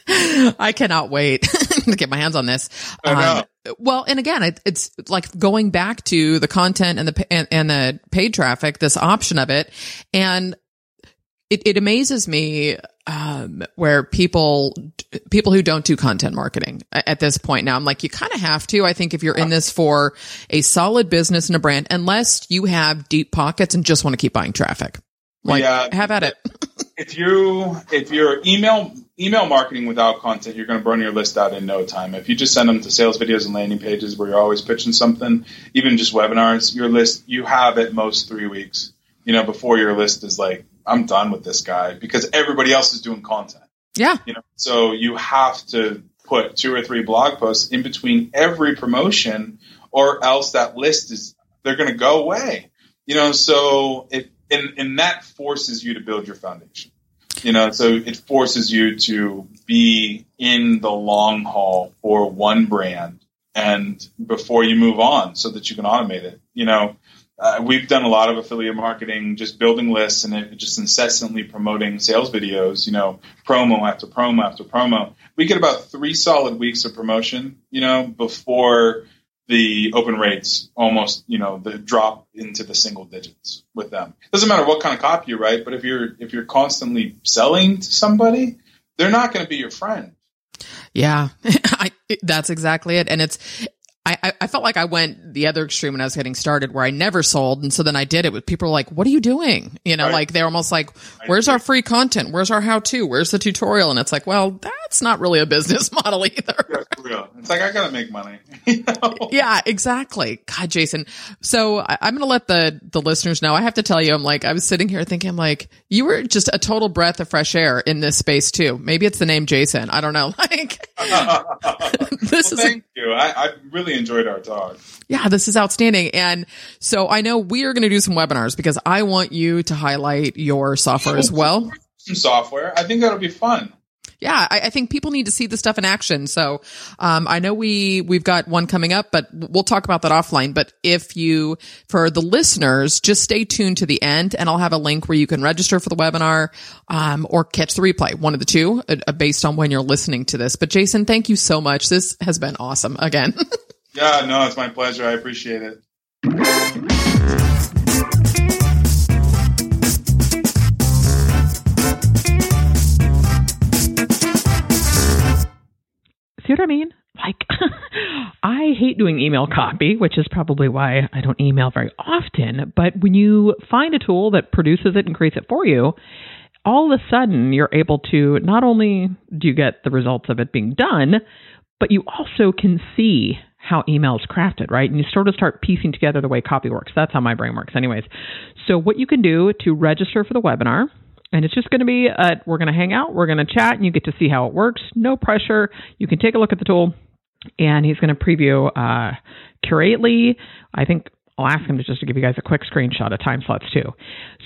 I cannot wait to get my hands on this. Um, well, and again, it, it's like going back to the content and the and, and, the paid traffic, this option of it, and it, it amazes me um, where people people who don't do content marketing at this point now i'm like you kind of have to i think if you're in this for a solid business and a brand unless you have deep pockets and just want to keep buying traffic. Like yeah, have at it. If you if you're email email marketing without content you're going to burn your list out in no time. If you just send them to sales videos and landing pages where you're always pitching something even just webinars your list you have at most three weeks you know before your list is like I'm done with this guy because everybody else is doing content. Yeah. You know, so you have to put two or three blog posts in between every promotion or else that list is they're going to go away. You know, so it and and that forces you to build your foundation. You know, so it forces you to be in the long haul for one brand and before you move on so that you can automate it. You know, uh, we've done a lot of affiliate marketing, just building lists and just incessantly promoting sales videos, you know, promo after promo after promo. We get about three solid weeks of promotion, you know, before the open rates almost, you know, the drop into the single digits with them. Doesn't matter what kind of copy you write, but if you're if you're constantly selling to somebody, they're not going to be your friend. Yeah, I, that's exactly it. And it's, I, I felt like I went the other extreme when I was getting started where I never sold. And so then I did it with people like, what are you doing? You know, right. like they're almost like, where's our free content? Where's our how to? Where's the tutorial? And it's like, well, that's not really a business model either. It's like, I got to make money. you know? Yeah, exactly. God, Jason. So I, am going to let the, the listeners know. I have to tell you, I'm like, I was sitting here thinking, I'm like, you were just a total breath of fresh air in this space too. Maybe it's the name Jason. I don't know. Like, this well, is, thank a, you. I, I really enjoyed our talk. Yeah, this is outstanding. And so I know we are going to do some webinars because I want you to highlight your software as oh, well. Some software. I think that'll be fun yeah, I, I, think people need to see the stuff in action. So, um, I know we, we've got one coming up, but we'll talk about that offline. But if you, for the listeners, just stay tuned to the end and I'll have a link where you can register for the webinar, um, or catch the replay, one of the two, uh, based on when you're listening to this. But Jason, thank you so much. This has been awesome again. yeah, no, it's my pleasure. I appreciate it. See what I mean? Like, I hate doing email copy, which is probably why I don't email very often. But when you find a tool that produces it and creates it for you, all of a sudden you're able to not only do you get the results of it being done, but you also can see how email is crafted, right? And you sort of start piecing together the way copy works. That's how my brain works, anyways. So, what you can do to register for the webinar and it's just going to be, a, we're going to hang out, we're going to chat, and you get to see how it works. No pressure. You can take a look at the tool, and he's going to preview uh, Curately. I think I'll ask him to just to give you guys a quick screenshot of time slots too.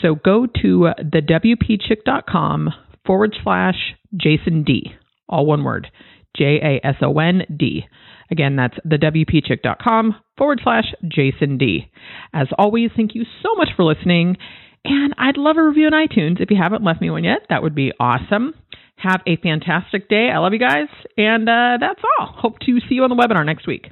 So go to thewpchick.com forward slash Jason D, all one word, J A S O N D. Again, that's thewpchick.com forward slash Jason D. As always, thank you so much for listening. And I'd love a review on iTunes. If you haven't left me one yet, that would be awesome. Have a fantastic day. I love you guys. And uh, that's all. Hope to see you on the webinar next week.